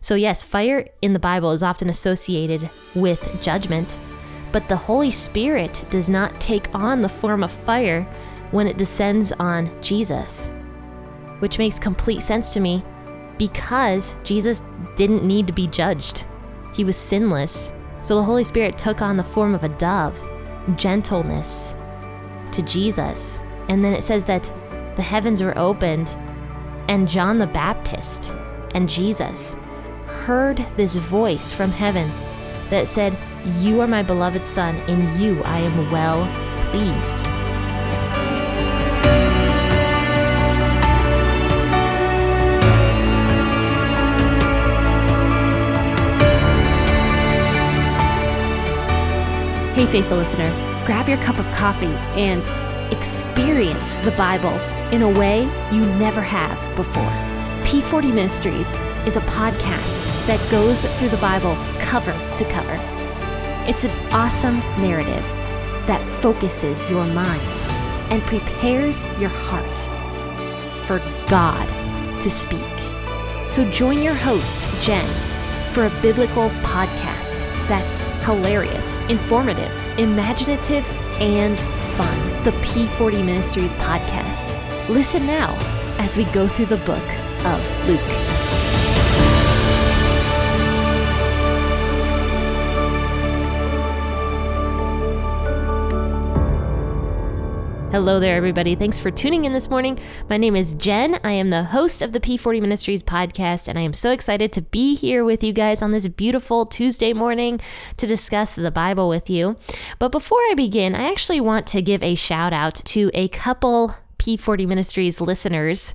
So, yes, fire in the Bible is often associated with judgment, but the Holy Spirit does not take on the form of fire when it descends on Jesus, which makes complete sense to me because Jesus didn't need to be judged. He was sinless. So the Holy Spirit took on the form of a dove, gentleness to Jesus. And then it says that the heavens were opened, and John the Baptist and Jesus heard this voice from heaven that said, You are my beloved Son, in you I am well pleased. Hey, faithful listener, grab your cup of coffee and experience the Bible in a way you never have before. P40 Ministries is a podcast that goes through the Bible cover to cover. It's an awesome narrative that focuses your mind and prepares your heart for God to speak. So join your host, Jen, for a biblical podcast that's hilarious, informative, imaginative, and fun. The P40 Ministries podcast. Listen now as we go through the book of Luke. Hello there, everybody. Thanks for tuning in this morning. My name is Jen. I am the host of the P40 Ministries podcast, and I am so excited to be here with you guys on this beautiful Tuesday morning to discuss the Bible with you. But before I begin, I actually want to give a shout out to a couple P40 Ministries listeners.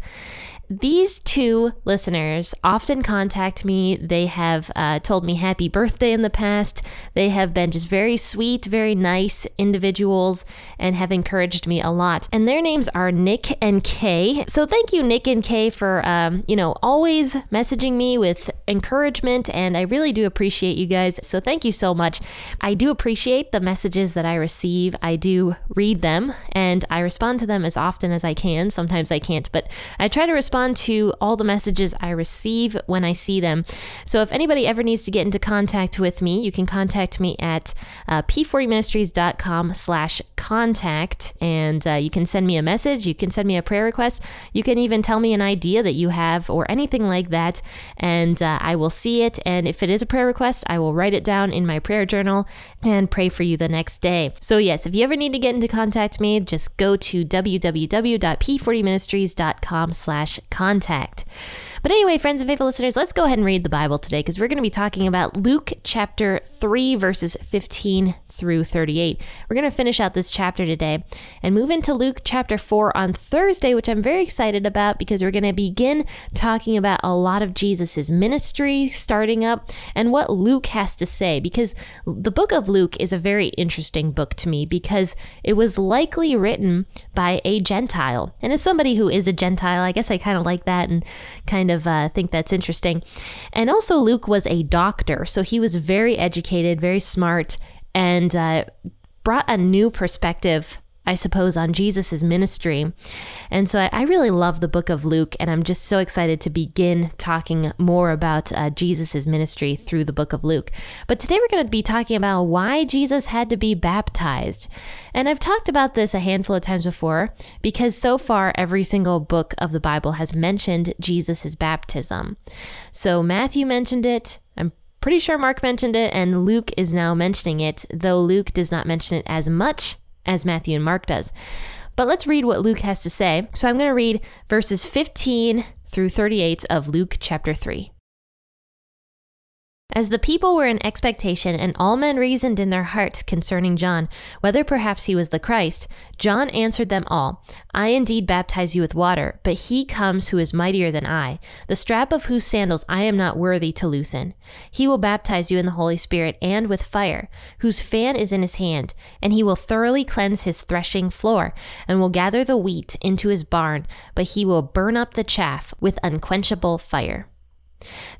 These two listeners often contact me. They have uh, told me happy birthday in the past. They have been just very sweet, very nice individuals and have encouraged me a lot. And their names are Nick and Kay. So thank you, Nick and Kay, for, um, you know, always messaging me with encouragement. And I really do appreciate you guys. So thank you so much. I do appreciate the messages that I receive. I do read them and I respond to them as often as I can. Sometimes I can't, but I try to respond respond to all the messages I receive when I see them. So if anybody ever needs to get into contact with me, you can contact me at uh, p40ministries.com slash contact and uh, you can send me a message, you can send me a prayer request, you can even tell me an idea that you have or anything like that and uh, I will see it and if it is a prayer request, I will write it down in my prayer journal and pray for you the next day. So yes, if you ever need to get into contact me, just go to www.p40ministries.com slash contact. But anyway, friends and faithful listeners, let's go ahead and read the Bible today because we're going to be talking about Luke chapter 3, verses 15 through 38. We're going to finish out this chapter today and move into Luke chapter 4 on Thursday, which I'm very excited about because we're going to begin talking about a lot of Jesus's ministry starting up and what Luke has to say because the book of Luke is a very interesting book to me because it was likely written by a Gentile. And as somebody who is a Gentile, I guess I kind of like that and kind of uh, think that's interesting. And also, Luke was a doctor, so he was very educated, very smart, and uh, brought a new perspective I suppose, on Jesus' ministry. And so I, really love the book of Luke, and I'm just so excited to begin talking more about uh, Jesus' ministry through the book of Luke. But today we're going to be talking about why Jesus had to be baptized. And I've talked about this a handful of times before because so far every single book of the Bible has mentioned Jesus' baptism. So Matthew mentioned it, I'm pretty sure Mark mentioned it, and Luke is now mentioning it, though Luke does not mention it as much as Matthew and Mark does. But let's read what Luke has to say. So I'm going to read verses 15 through 38 of Luke chapter 3. As the people were in expectation, and all men reasoned in their hearts concerning John, whether perhaps he was the Christ, John answered them all I indeed baptize you with water, but he comes who is mightier than I, the strap of whose sandals I am not worthy to loosen. He will baptize you in the Holy Spirit and with fire, whose fan is in his hand, and he will thoroughly cleanse his threshing floor, and will gather the wheat into his barn, but he will burn up the chaff with unquenchable fire.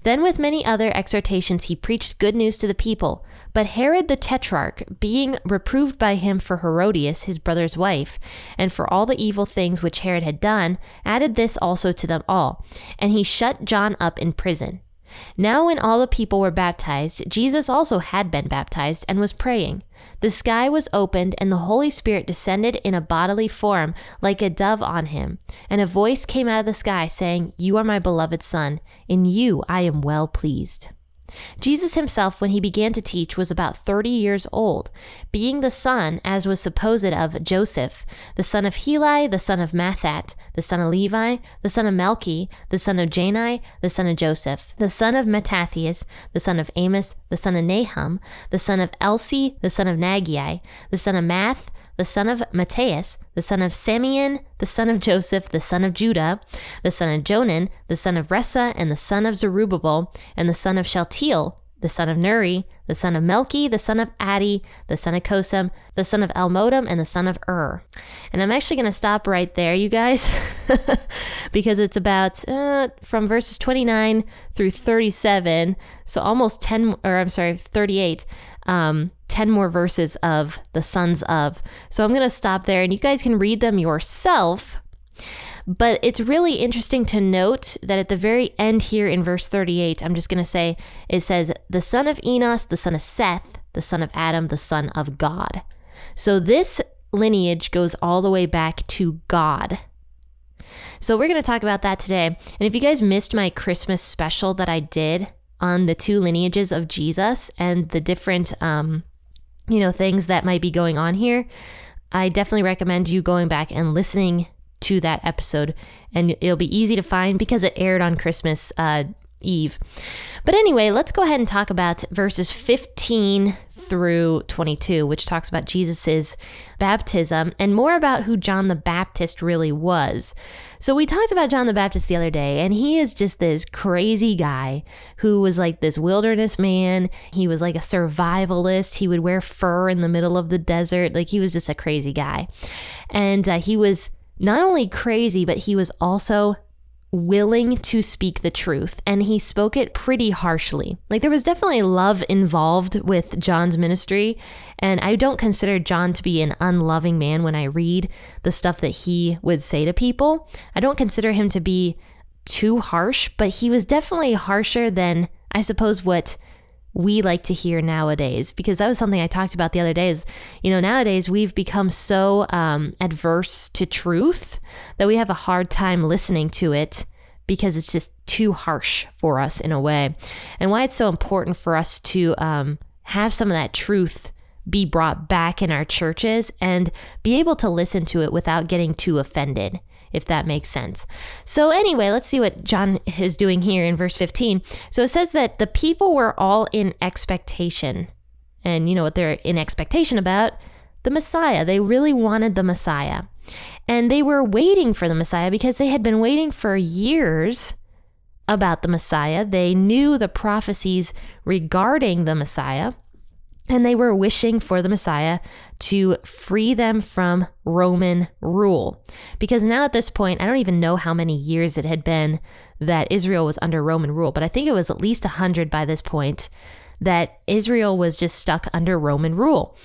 Then, with many other exhortations, he preached good news to the people. But Herod the Tetrarch, being reproved by him for Herodias, his brother's wife, and for all the evil things which Herod had done, added this also to them all. And he shut John up in prison. Now, when all the people were baptized, Jesus also had been baptized and was praying. The sky was opened, and the Holy Spirit descended in a bodily form like a dove on him. And a voice came out of the sky saying, You are my beloved Son. In you I am well pleased. Jesus himself, when he began to teach, was about 30 years old, being the son, as was supposed, of Joseph, the son of Heli, the son of Matthat, the son of Levi, the son of Melchi, the son of Jannai, the son of Joseph, the son of Mattathias, the son of Amos, the son of Nahum, the son of Elsi, the son of Naggai, the son of Maath, the son of Matthias, the son of Simeon, the son of Joseph, the son of Judah, the son of Jonan, the son of Rhesa, and the son of Zerubbabel, and the son of Shealtiel, the son of Neri, the son of Melchi, the son of Addi, the son of Cosam, the son of Elmodam, and the son of Ur. And I'm actually going to stop right there, you guys, because it's about uh, from verses 29 through 37, so almost 10, or I'm sorry, 38. Um, 10 more verses of the sons of. So I'm going to stop there and you guys can read them yourself. But it's really interesting to note that at the very end here in verse 38, I'm just going to say it says, the son of Enos, the son of Seth, the son of Adam, the son of God. So this lineage goes all the way back to God. So we're going to talk about that today. And if you guys missed my Christmas special that I did on the two lineages of Jesus and the different, um, you know, things that might be going on here, I definitely recommend you going back and listening to that episode, and it'll be easy to find because it aired on Christmas uh, Eve. But anyway, let's go ahead and talk about verses 15 through 22, which talks about Jesus's baptism and more about who John the Baptist really was. So we talked about John the Baptist the other day, and he is just this crazy guy who was like this wilderness man. He was like a survivalist. He would wear fur in the middle of the desert. Like he was just a crazy guy. And uh, he was not only crazy, but he was also willing to speak the truth and he spoke it pretty harshly. Like there was definitely love involved with John's ministry and I don't consider John to be an unloving man when I read the stuff that he would say to people. I don't consider him to be too harsh, but he was definitely harsher than I suppose what we like to hear nowadays because that was something I talked about the other day is you know nowadays we've become so um, adverse to truth that we have a hard time listening to it because it's just too harsh for us in a way. And why it's so important for us to um, have some of that truth be brought back in our churches and be able to listen to it without getting too offended if that makes sense. So, anyway, let's see what John is doing here in verse 15. So, it says that the people were all in expectation. And you know what they're in expectation about? The Messiah. They really wanted the Messiah. And they were waiting for the Messiah because they had been waiting for years about the Messiah. They knew the prophecies regarding the Messiah and they were wishing for the Messiah to free them from Roman rule. Because now at this point, I don't even know how many years it had been that Israel was under Roman rule, but I think it was at least 100 by this point that Israel was just stuck under Roman rule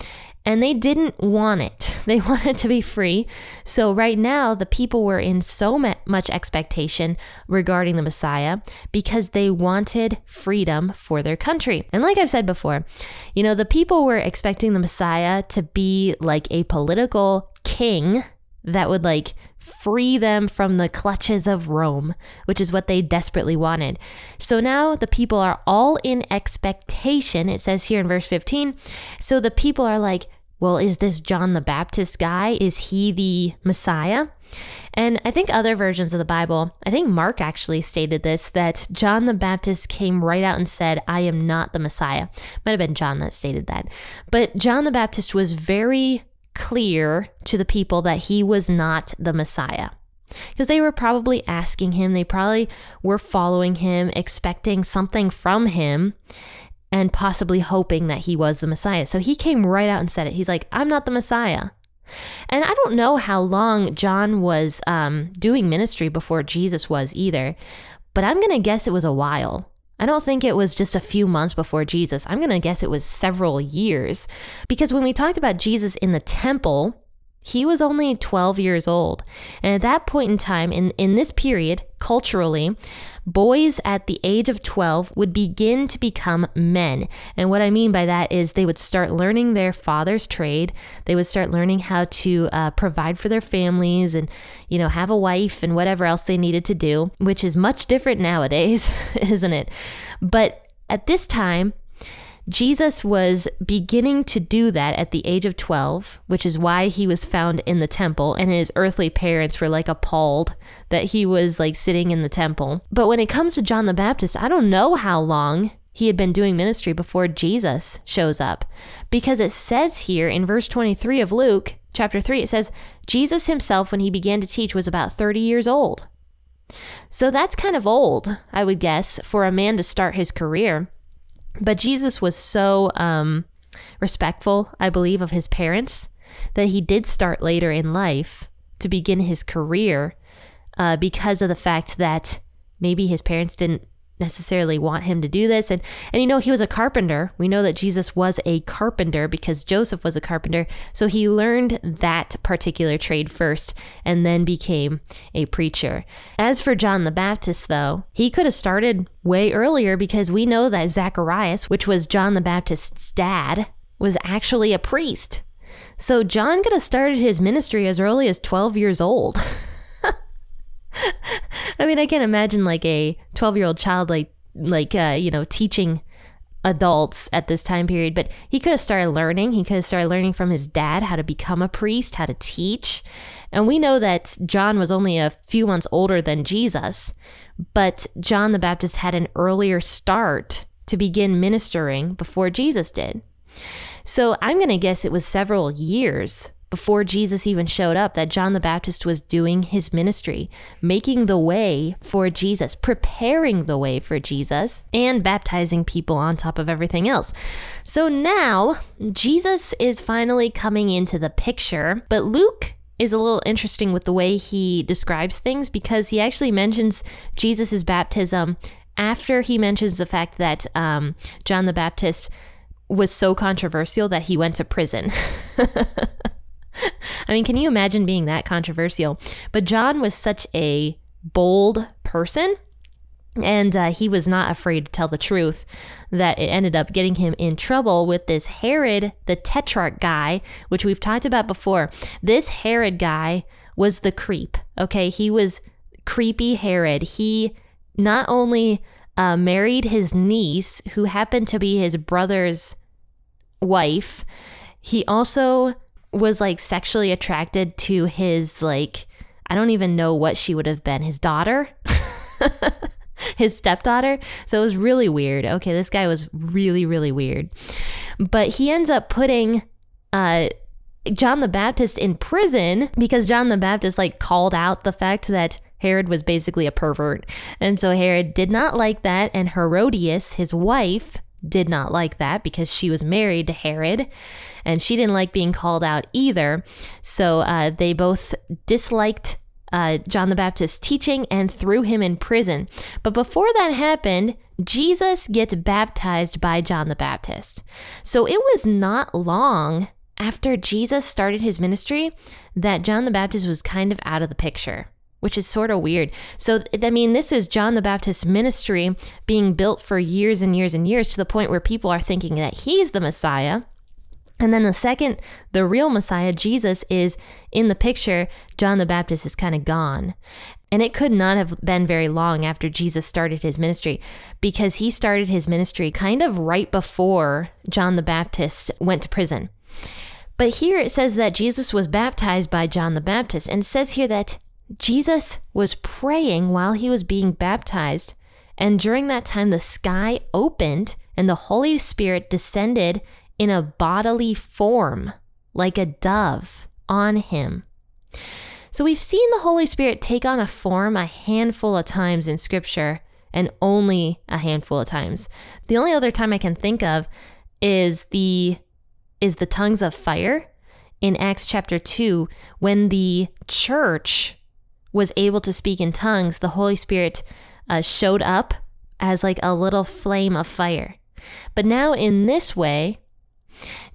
and they didn't want it. They wanted to be free. So, right now, the people were in so much expectation regarding the Messiah because they wanted freedom for their country. And, like I've said before, you know, the people were expecting the Messiah to be like a political king that would like free them from the clutches of Rome, which is what they desperately wanted. So now the people are all in expectation. It says here in verse 15. So the people are like, well, is this John the Baptist guy? Is he the Messiah? And I think other versions of the Bible, I think Mark actually stated this that John the Baptist came right out and said, I am not the Messiah. Might have been John that stated that. But John the Baptist was very clear to the people that he was not the Messiah. Because they were probably asking him, they probably were following him, expecting something from him and possibly hoping that he was the Messiah. So he came right out and said it. He's like, I'm not the Messiah. And I don't know how long John was um, doing ministry before Jesus was either, but I'm going to guess it was a while. I don't think it was just a few months before Jesus. I'm going to guess it was several years. Because when we talked about Jesus in the temple, He was only 12 years old. And at that point in time, in, in this period, culturally, boys at the age of 12 would begin to become men. And what I mean by that is they would start learning their father's trade. They would start learning how to uh, provide for their families and, you know, have a wife and whatever else they needed to do, which is much different nowadays, isn't it? But at this time, Jesus was beginning to do that at the age of 12, which is why he was found in the temple, and his earthly parents were like appalled that he was like sitting in the temple. But when it comes to John the Baptist, I don't know how long he had been doing ministry before Jesus shows up. Because it says here in verse 23 of Luke chapter 3, it says, Jesus himself, when he began to teach, was about 30 years old. So that's kind of old, I would guess, for a man to start his career. But Jesus was so um, respectful, I believe, of his parents that he did start later in life to begin his career uh, because of the fact that maybe his parents didn't necessarily want him to do this. And and you know he was a carpenter. We know that Jesus was a carpenter because Joseph was a carpenter. So he learned that particular trade first and then became a preacher. As for John the Baptist though he could have started way earlier because we know that Zacharias which was John the Baptist's dad was actually a priest. So John could have started his ministry as early as 12 years old I mean, I can't imagine like a 12 year old child, like, like, uh, you know, teaching adults at this time period, but he could have started learning. He could have started learning from his dad how to become a priest, how to teach. And we know that John was only a few months older than Jesus, but John the Baptist had an earlier start to begin ministering before Jesus did. So I'm going to guess it was several years before Jesus even showed up that John the Baptist was doing his ministry, making the way for Jesus, preparing the way for Jesus, and baptizing people on top of everything else. So now Jesus is finally coming into the picture, but Luke is a little interesting with the way he describes things because he actually mentions Jesus' baptism after he mentions the fact that um, John the Baptist was so controversial that he went to prison. I mean, can you imagine being that controversial? But John was such a bold person and uh, he was not afraid to tell the truth that it ended up getting him in trouble with this Herod, the tetrarch guy, which we've talked about before. This Herod guy was the creep, okay? He was creepy Herod. He not only uh, married his niece, who happened to be his brother's wife, he also was like sexually attracted to his like I don't even know what she would have been, his daughter. his stepdaughter. So it was really weird. Okay, this guy was really really weird. But he ends up putting uh John the Baptist in prison because John the Baptist like called out the fact that Herod was basically a pervert. And so Herod did not like that and Herodias, his wife, did not like that because she was married to Herod and she didn't like being called out either. So uh, they both disliked uh, John the Baptist's teaching and threw him in prison. But before that happened, Jesus gets baptized by John the Baptist. So it was not long after Jesus started his ministry that John the Baptist was kind of out of the picture which is sort of weird. So, I mean, this is John the Baptist's ministry being built for years and years and years to the point where people are thinking that he's the Messiah. And then the second, the real Messiah, Jesus, is in the picture, John the Baptist is kind of gone. And it could not have been very long after Jesus started his ministry because he started his ministry kind of right before John the Baptist went to prison. But here it says that Jesus was baptized by John the Baptist. And says here that Jesus was praying while he was being baptized, and during that time, the sky opened and the Holy Spirit descended in a bodily form, like a dove, on him. So we've seen the Holy Spirit take on a form a handful of times in Scripture, and only a handful of times. The only other time I can think of is the is the tongues of fire in Acts chapter 2 when the church was able to speak in tongues, the Holy Spirit uh, showed up as like a little flame of fire. But now, in this way,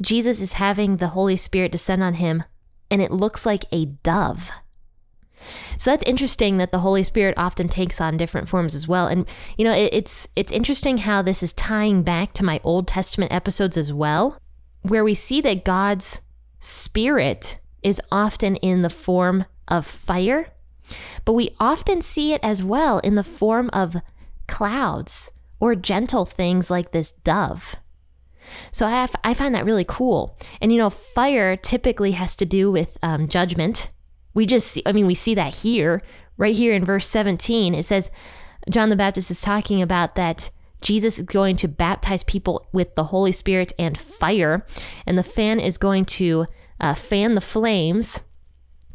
Jesus is having the Holy Spirit descend on him and it looks like a dove. So that's interesting that the Holy Spirit often takes on different forms as well. And you know, it, it's it's interesting how this is tying back to my Old Testament episodes as well, where we see that God's spirit is often in the form of fire, but we often see it as well in the form of clouds or gentle things like this dove. So I, have, I find that really cool. And you know, fire typically has to do with um, judgment we just, see, I mean, we see that here, right here in verse 17. It says, John the Baptist is talking about that Jesus is going to baptize people with the Holy Spirit and fire, and the fan is going to uh, fan the flames,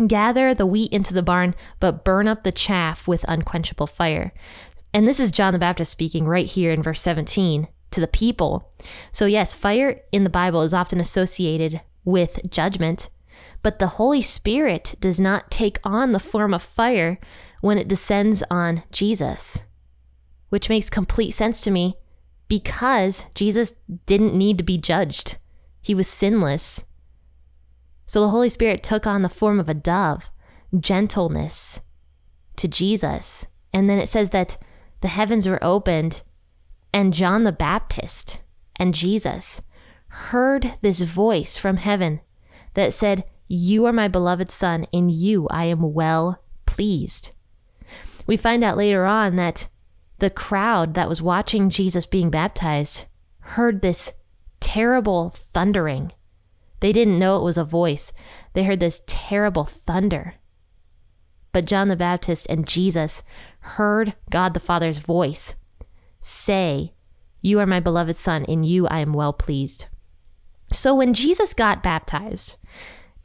gather the wheat into the barn, but burn up the chaff with unquenchable fire. And this is John the Baptist speaking right here in verse 17 to the people. So, yes, fire in the Bible is often associated with judgment, but the Holy Spirit does not take on the form of fire when it descends on Jesus, which makes complete sense to me because Jesus didn't need to be judged. He was sinless. So the Holy Spirit took on the form of a dove, gentleness to Jesus. And then it says that the heavens were opened, and John the Baptist and Jesus heard this voice from heaven that said, you are my beloved Son, in you I am well pleased. We find out later on that the crowd that was watching Jesus being baptized heard this terrible thundering. They didn't know it was a voice, they heard this terrible thunder. But John the Baptist and Jesus heard God the Father's voice say, You are my beloved Son, in you I am well pleased. So when Jesus got baptized,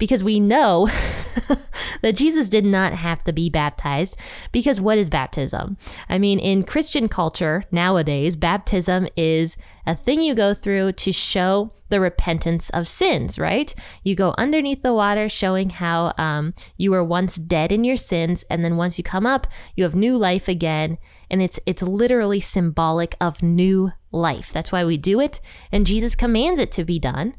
because we know that Jesus did not have to be baptized. Because what is baptism? I mean, in Christian culture nowadays, baptism is a thing you go through to show the repentance of sins, right? You go underneath the water, showing how um, you were once dead in your sins, and then once you come up, you have new life again, and it's it's literally symbolic of new life. That's why we do it, and Jesus commands it to be done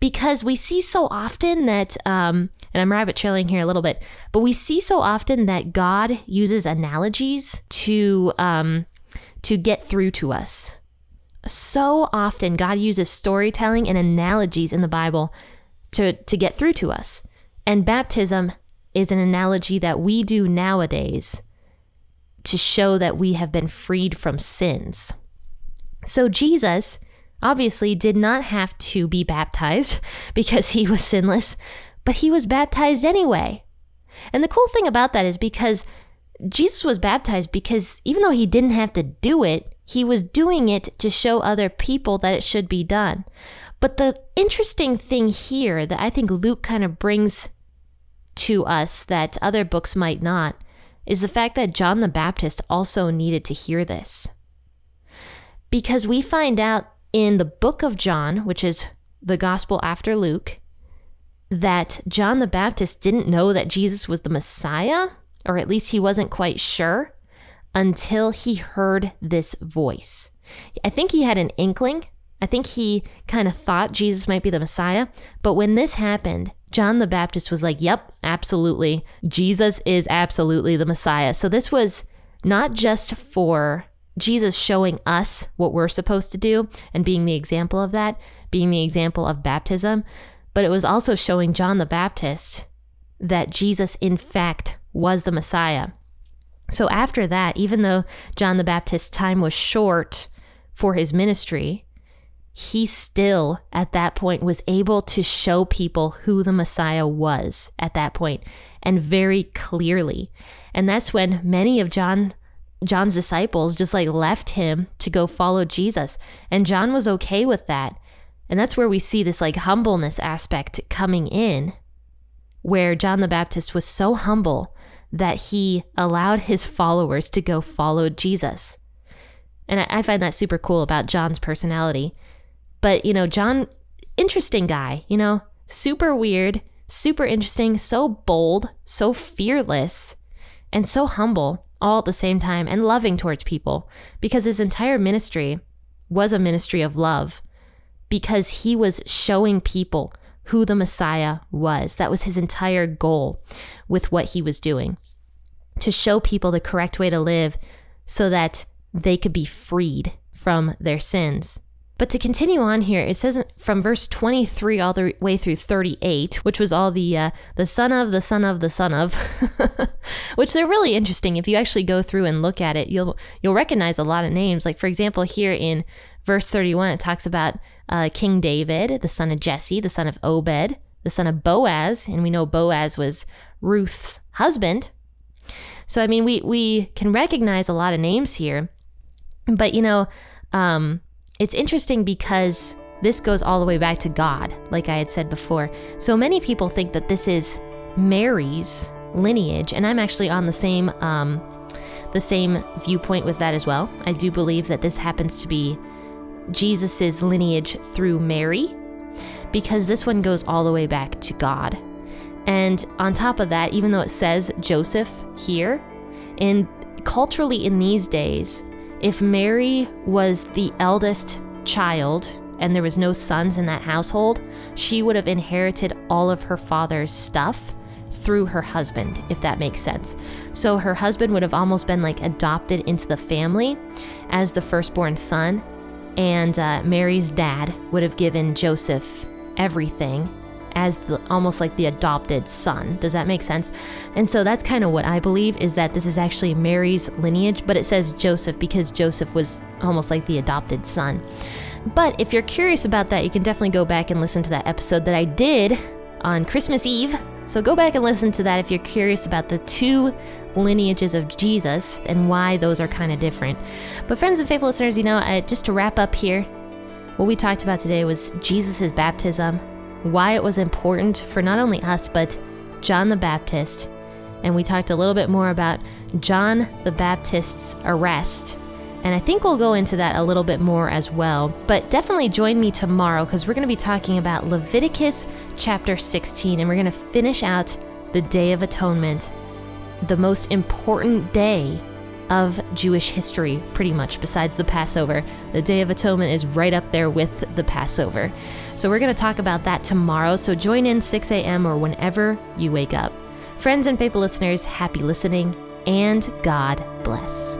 because we see so often that, um, and I'm rabbit trailing here a little bit, but we see so often that God uses analogies to um, to get through to us. So often, God uses storytelling and analogies in the Bible to to get through to us, and baptism is an analogy that we do nowadays to show that we have been freed from sins. So Jesus obviously did not have to be baptized because he was sinless, but he was baptized anyway. And the cool thing about that is because Jesus was baptized because even though he didn't have to do it, he was doing it to show other people that it should be done. But the interesting thing here that I think Luke kind of brings to us that other books might not is the fact that John the Baptist also needed to hear this. Because we find out in the book of John, which is the gospel after Luke, that John the Baptist didn't know that Jesus was the Messiah, or at least he wasn't quite sure until he heard this voice. I think he had an inkling. I think he kind of thought Jesus might be the Messiah. But when this happened, John the Baptist was like, Yep, absolutely. Jesus is absolutely the Messiah. So this was not just for Jesus showing us what we're supposed to do and being the example of that, being the example of baptism, but it was also showing John the Baptist that Jesus, in fact, was the Messiah. So after that, even though John the Baptist's time was short for his ministry, he still at that point was able to show people who the Messiah was at that point and very clearly. And that's when many of John John's disciples just like left him to go follow Jesus. And John was okay with that. And that's where we see this like humbleness aspect coming in, where John the Baptist was so humble that he allowed his followers to go follow Jesus. And I, I find that super cool about John's personality. But, you know, John, interesting guy, you know, super weird, super interesting, so bold, so fearless, and so humble all at the same time and loving towards people because his entire ministry was a ministry of love because he was showing people who the Messiah was. That was his entire goal with what he was doing to show people the correct way to live so that they could be freed from their sins. But to continue on here, it says from verse 23 all the way through 38, which was all the uh, the son of the son of the son of, which they're really interesting. If you actually go through and look at it, you'll you'll recognize a lot of names. Like for example, here in verse 31, it talks about uh, King David, the son of Jesse, the son of Obed, the son of Boaz, and we know Boaz was Ruth's husband. So I mean, we we can recognize a lot of names here, but you know. Um, it's interesting because this goes all the way back to God, like I had said before. So many people think that this is Mary's lineage, and I'm actually on the same um, the same viewpoint with that as well. I do believe that this happens to be Jesus's lineage through Mary, because this one goes all the way back to God. And on top of that, even though it says Joseph here, in culturally in these days, if Mary was the eldest child and there was no sons in that household, she would have inherited all of her father's stuff through her husband, if that makes sense. So her husband would have almost been like adopted into the family as the firstborn son, and uh, Mary's dad would have given Joseph everything as the almost like the adopted son. Does that make sense? And so that's kind of what I believe is that this is actually Mary's lineage, but it says Joseph because Joseph was almost like the adopted son. But if you're curious about that, you can definitely go back and listen to that episode that I did on Christmas Eve. So go back and listen to that if you're curious about the two lineages of Jesus and why those are kind of different. But friends and faithful listeners, you know, uh, just to wrap up here, what we talked about today was Jesus' baptism, why it was important for not only us, but John the Baptist. And we talked a little bit more about John the Baptist's arrest. And I think we'll go into that a little bit more as well. But definitely join me tomorrow because we're going to be talking about Leviticus chapter 16 and we're going to finish out the Day of Atonement, the most important day of Jewish history, pretty much, besides the Passover. The Day of Atonement is right up there with the Passover. So we're going to talk about that tomorrow. So join in 6 a.m. or whenever you wake up. Friends and faithful listeners, happy listening and God bless.